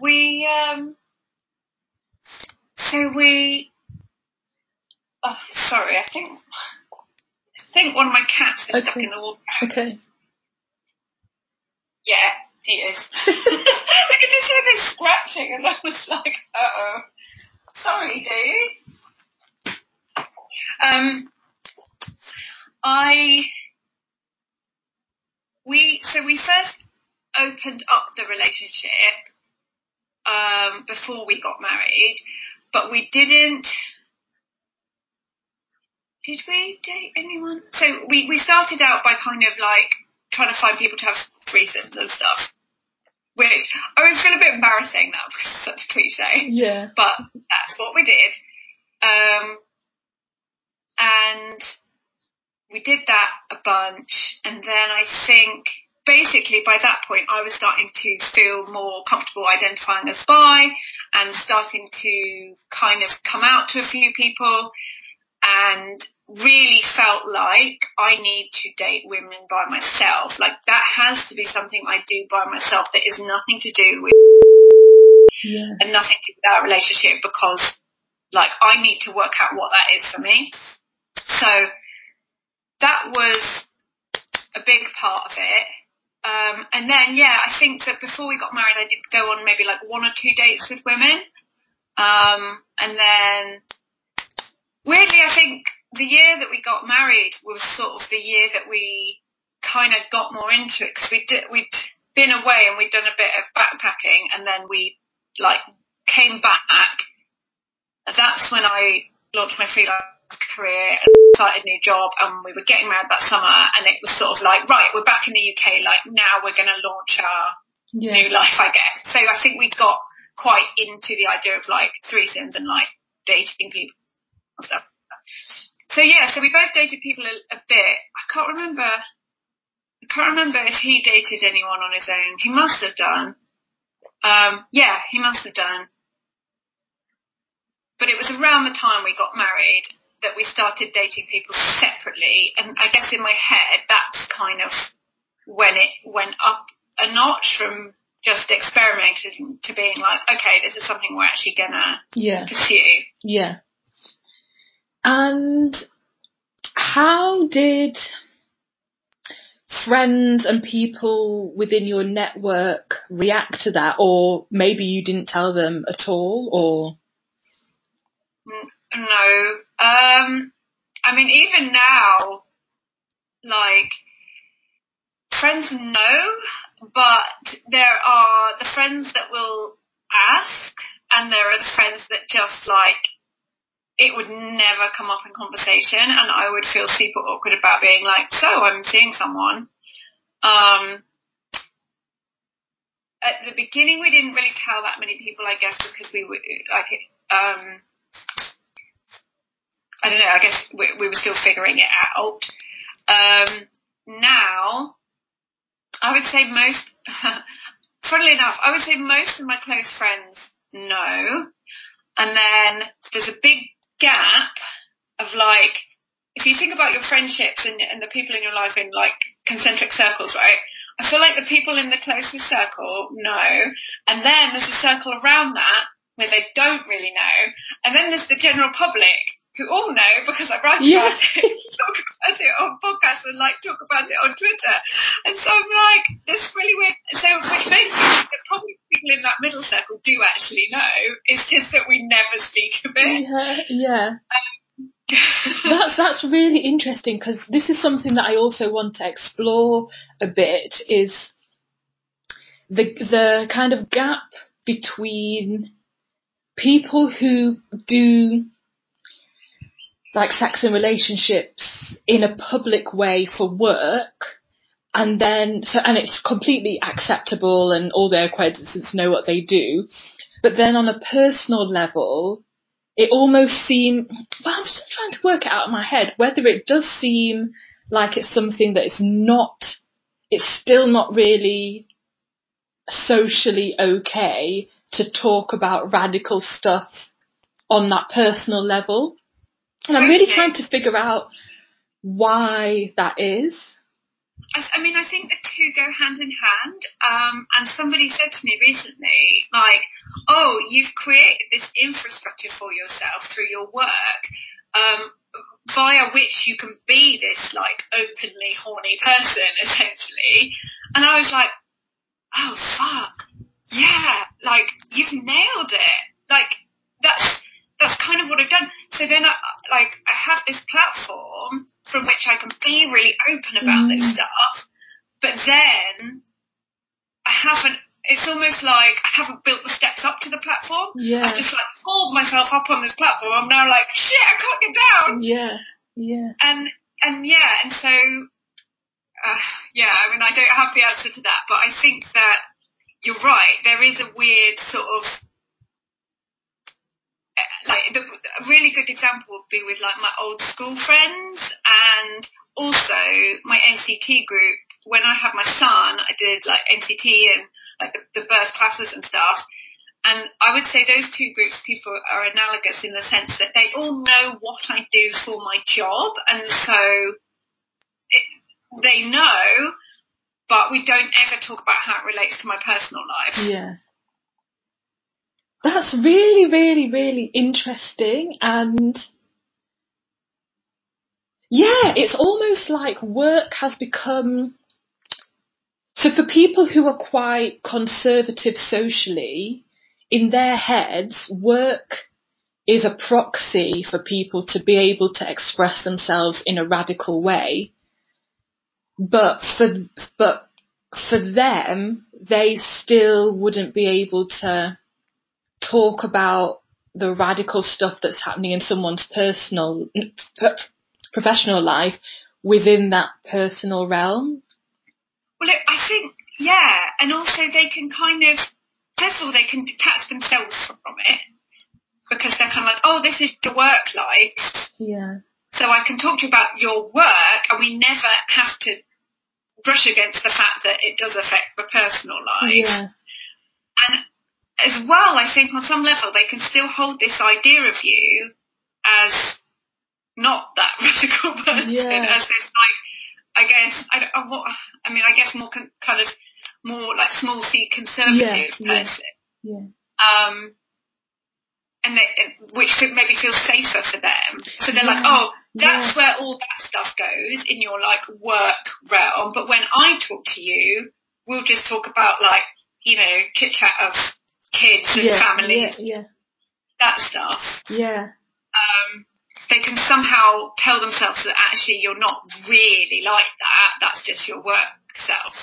we, um, so we, oh, sorry, I think, I think one of my cats is okay. stuck in the water. Okay. Yeah, he is. I could just hear this scratching and I was like, uh oh. Sorry, dude. Um, I, we, so we first opened up the relationship um, before we got married, but we didn't. Did we date anyone? So we, we started out by kind of like trying to find people to have threesomes and stuff. Which I was feel a bit embarrassing now because it's such a cliche. Yeah. But that's what we did. Um, and we did that a bunch, and then I think basically by that point I was starting to feel more comfortable identifying as bi and starting to kind of come out to a few people and really felt like I need to date women by myself. Like that has to be something I do by myself that is nothing to do with yeah. and nothing to do with our relationship because like I need to work out what that is for me. So that was a big part of it. Um, and then, yeah, I think that before we got married, I did go on maybe like one or two dates with women. Um, and then, weirdly, I think the year that we got married was sort of the year that we kind of got more into it because we did, we'd been away and we'd done a bit of backpacking and then we like came back. That's when I launched my freelance career and started a new job and we were getting married that summer and it was sort of like, right, we're back in the UK, like now we're going to launch our yeah. new life, I guess. So I think we got quite into the idea of like threesomes and like dating people and stuff. So yeah, so we both dated people a, a bit. I can't remember, I can't remember if he dated anyone on his own. He must have done. Um, yeah, he must have done. But it was around the time we got married that we started dating people separately. And I guess in my head, that's kind of when it went up a notch from just experimenting to being like, okay, this is something we're actually gonna yeah. pursue. Yeah. And how did friends and people within your network react to that, or maybe you didn't tell them at all, or? No. Um, I mean, even now, like, friends know, but there are the friends that will ask, and there are the friends that just like, it would never come up in conversation, and I would feel super awkward about being like, so I'm seeing someone. Um, at the beginning, we didn't really tell that many people, I guess, because we were like, um, I don't know, I guess we, we were still figuring it out. Um, now, I would say most, funnily enough, I would say most of my close friends know. And then there's a big gap of like, if you think about your friendships and, and the people in your life in like concentric circles, right? I feel like the people in the closest circle know, and then there's a circle around that where they don't really know, and then there's the general public who all know because I write yeah. about it, talk about it on podcasts and like talk about it on Twitter. And so I'm like, this is really weird. So which makes me think that probably people in that middle circle do actually know. It's just that we never speak of it. Yeah, yeah. Um, that's that's really interesting because this is something that I also want to explore a bit is the the kind of gap between people who do like sex and relationships in a public way for work and then so and it's completely acceptable and all their acquaintances know what they do. But then on a personal level it almost seems well i'm still trying to work it out in my head whether it does seem like it's something that is not it's still not really socially okay to talk about radical stuff on that personal level and I'm really trying to figure out why that is. I, I mean, I think the two go hand in hand. Um, and somebody said to me recently, like, oh, you've created this infrastructure for yourself through your work, um, via which you can be this like openly horny person, essentially. And I was like, oh fuck, yeah, like you've nailed it. Like that's that's kind of what I've done. So then, I, like, I have this platform from which I can be really open about mm. this stuff, but then I haven't. It's almost like I haven't built the steps up to the platform. Yeah. I've just like hauled myself up on this platform. I'm now like, shit, I can't get down. Yeah. Yeah. And and yeah, and so uh, yeah, I mean, I don't have the answer to that, but I think that you're right. There is a weird sort of like the, a really good example would be with like my old school friends and also my NCT group. When I had my son, I did like NCT and like the, the birth classes and stuff. And I would say those two groups people are analogous in the sense that they all know what I do for my job, and so it, they know, but we don't ever talk about how it relates to my personal life. Yeah. That's really, really, really interesting and yeah, it's almost like work has become so for people who are quite conservative socially, in their heads, work is a proxy for people to be able to express themselves in a radical way. But for but for them, they still wouldn't be able to talk about the radical stuff that's happening in someone's personal, professional life within that personal realm? Well, I think, yeah, and also they can kind of, first of all, they can detach themselves from it because they're kind of like, oh, this is your work life. Yeah. So I can talk to you about your work and we never have to brush against the fact that it does affect the personal life. Yeah. And as well, I think on some level they can still hold this idea of you as not that radical person, yeah. as this like, I guess, I don't, I mean, I guess more con, kind of more like small c conservative yeah, person. Yeah. Um, and they, which could maybe feel safer for them. So they're yeah. like, oh, that's where all that stuff goes in your like work realm. But when I talk to you, we'll just talk about like, you know, chit chat of kids and yeah, families, yeah, yeah. that stuff. Yeah. Um, they can somehow tell themselves that actually you're not really like that. That's just your work self.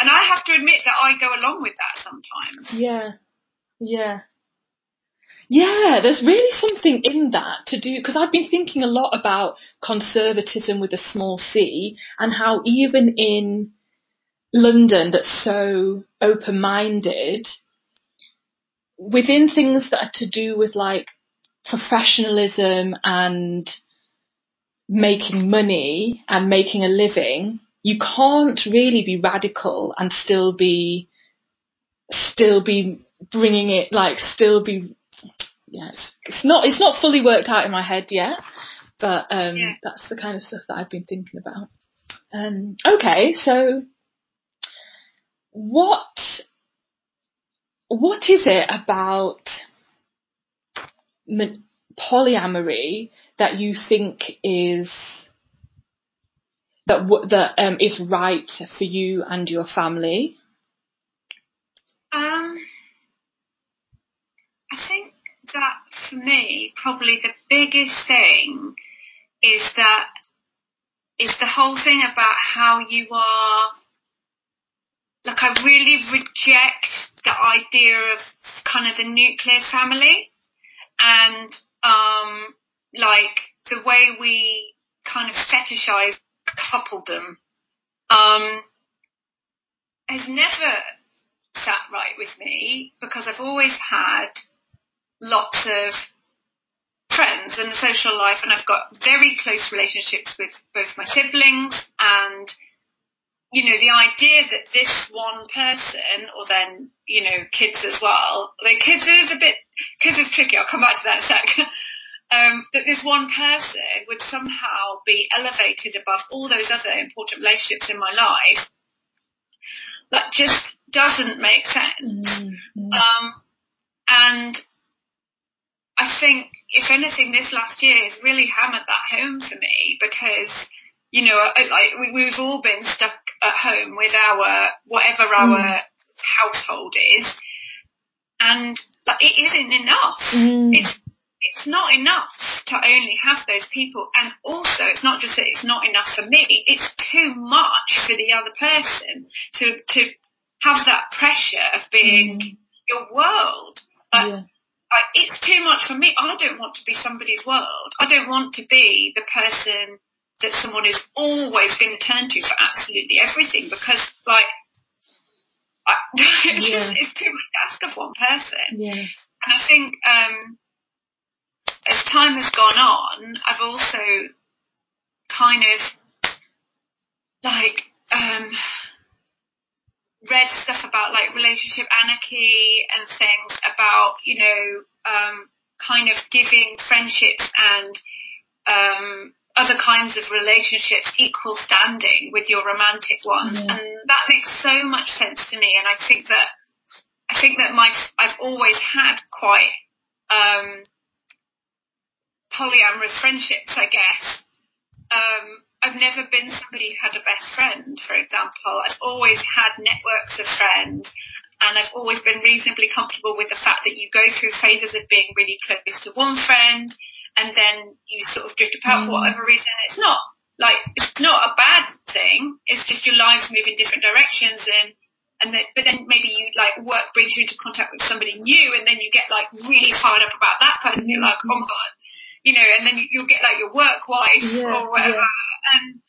And I have to admit that I go along with that sometimes. Yeah. Yeah. Yeah, there's really something in that to do, because I've been thinking a lot about conservatism with a small c and how even in London that's so open-minded, within things that are to do with like professionalism and making money and making a living, you can't really be radical and still be, still be bringing it, like still be, yes, it's not, it's not fully worked out in my head yet, but, um, yeah. that's the kind of stuff that I've been thinking about. Um, okay, so what what is it about polyamory that you think is that that um, is right for you and your family? Um, I think that for me, probably the biggest thing is that is the whole thing about how you are. Like, I really reject the idea of kind of the nuclear family. And um, like the way we kind of fetishize coupledom um, has never sat right with me because I've always had lots of friends in the social life and I've got very close relationships with both my siblings and you know, the idea that this one person, or then, you know, kids as well, like kids is a bit, kids is tricky, I'll come back to that in a sec. um, that this one person would somehow be elevated above all those other important relationships in my life, that just doesn't make sense. Mm-hmm. Um, and I think, if anything, this last year has really hammered that home for me because, you know, like we, have all been stuck at home with our whatever our mm. household is, and like it isn't enough. Mm. It's it's not enough to only have those people. And also, it's not just that it's not enough for me, it's too much for the other person to, to have that pressure of being mm. your world. Like, yeah. like, it's too much for me. I don't want to be somebody's world. I don't want to be the person that someone is always going to turn to for absolutely everything because, like, I, it's, yeah. just, it's too much to ask of one person. Yeah. And I think, um, as time has gone on, I've also kind of like um, read stuff about like relationship anarchy and things about you know um, kind of giving friendships and um, other kinds of relationships equal standing with your romantic ones, mm-hmm. and that makes so much sense to me. And I think that I think that my I've always had quite um, polyamorous friendships, I guess. Um, I've never been somebody who had a best friend, for example. I've always had networks of friends and I've always been reasonably comfortable with the fact that you go through phases of being really close to one friend and then you sort of drift apart mm. for whatever reason. It's not like, it's not a bad thing. It's just your lives move in different directions and and then, but then maybe you like work brings you into contact with somebody new and then you get like really fired up about that person. You're like, oh my god, you know, and then you'll get like your work wife yeah, or whatever. Yeah. And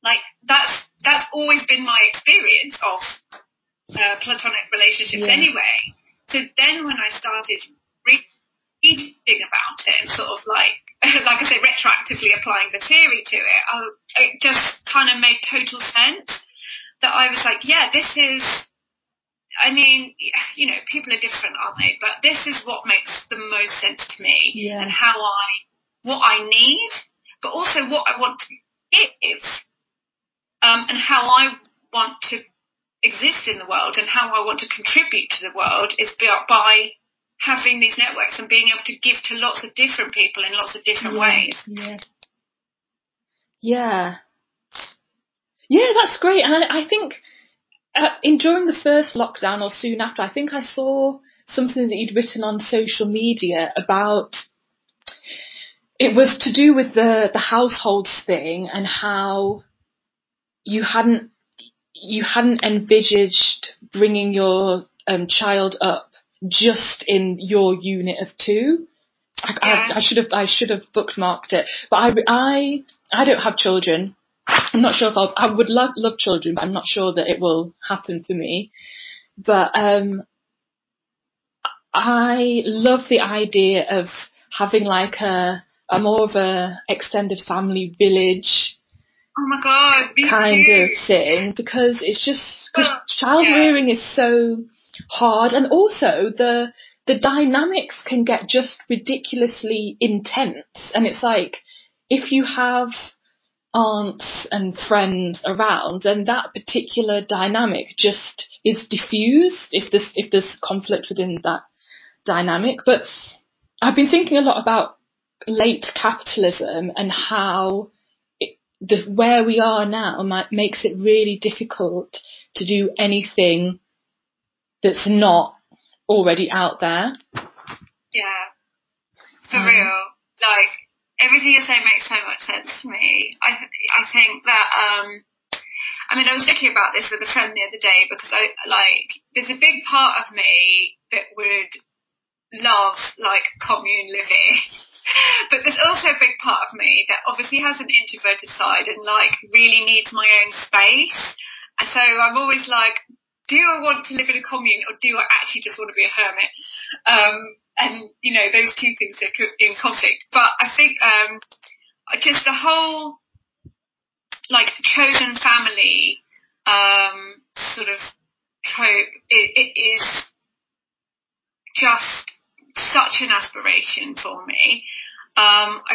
like that's that's always been my experience of uh, platonic relationships yeah. anyway. So then when I started reading about it and sort of like like I say retroactively applying the theory to it, I, it just kind of made total sense that I was like, yeah, this is I mean, you know, people are different, aren't they? But this is what makes the most sense to me yeah. and how I, what I need, but also what I want to give, um, and how I want to exist in the world and how I want to contribute to the world is built by having these networks and being able to give to lots of different people in lots of different yeah. ways. Yeah. Yeah. Yeah, that's great. And I, I think uh, in during the first lockdown or soon after, I think I saw something that you'd written on social media about. It was to do with the the households thing and how you hadn't you hadn't envisaged bringing your um, child up just in your unit of two. I, I, I should have I should have bookmarked it, but I I I don't have children. I'm not sure if I'll, I would love, love children, but I'm not sure that it will happen for me. But, um, I love the idea of having like a, a more of a extended family village. Oh my god, kind too. of thing because it's just because child yeah. rearing is so hard and also the the dynamics can get just ridiculously intense and it's like if you have aunts and friends around, then that particular dynamic just is diffused if there's if there's conflict within that dynamic. But I've been thinking a lot about late capitalism and how the where we are now makes it really difficult to do anything that's not already out there. Yeah, for um, real. Like everything you're saying makes so much sense to me. I th- I think that um, I mean I was joking about this with a friend the other day because I like there's a big part of me that would love like commune living. but there's also a big part of me that obviously has an introverted side and like really needs my own space. And so I'm always like, do I want to live in a commune or do I actually just want to be a hermit? Um, and you know those two things are in conflict. But I think um, just the whole like chosen family um, sort of trope it, it is just such an aspiration for me. Um, I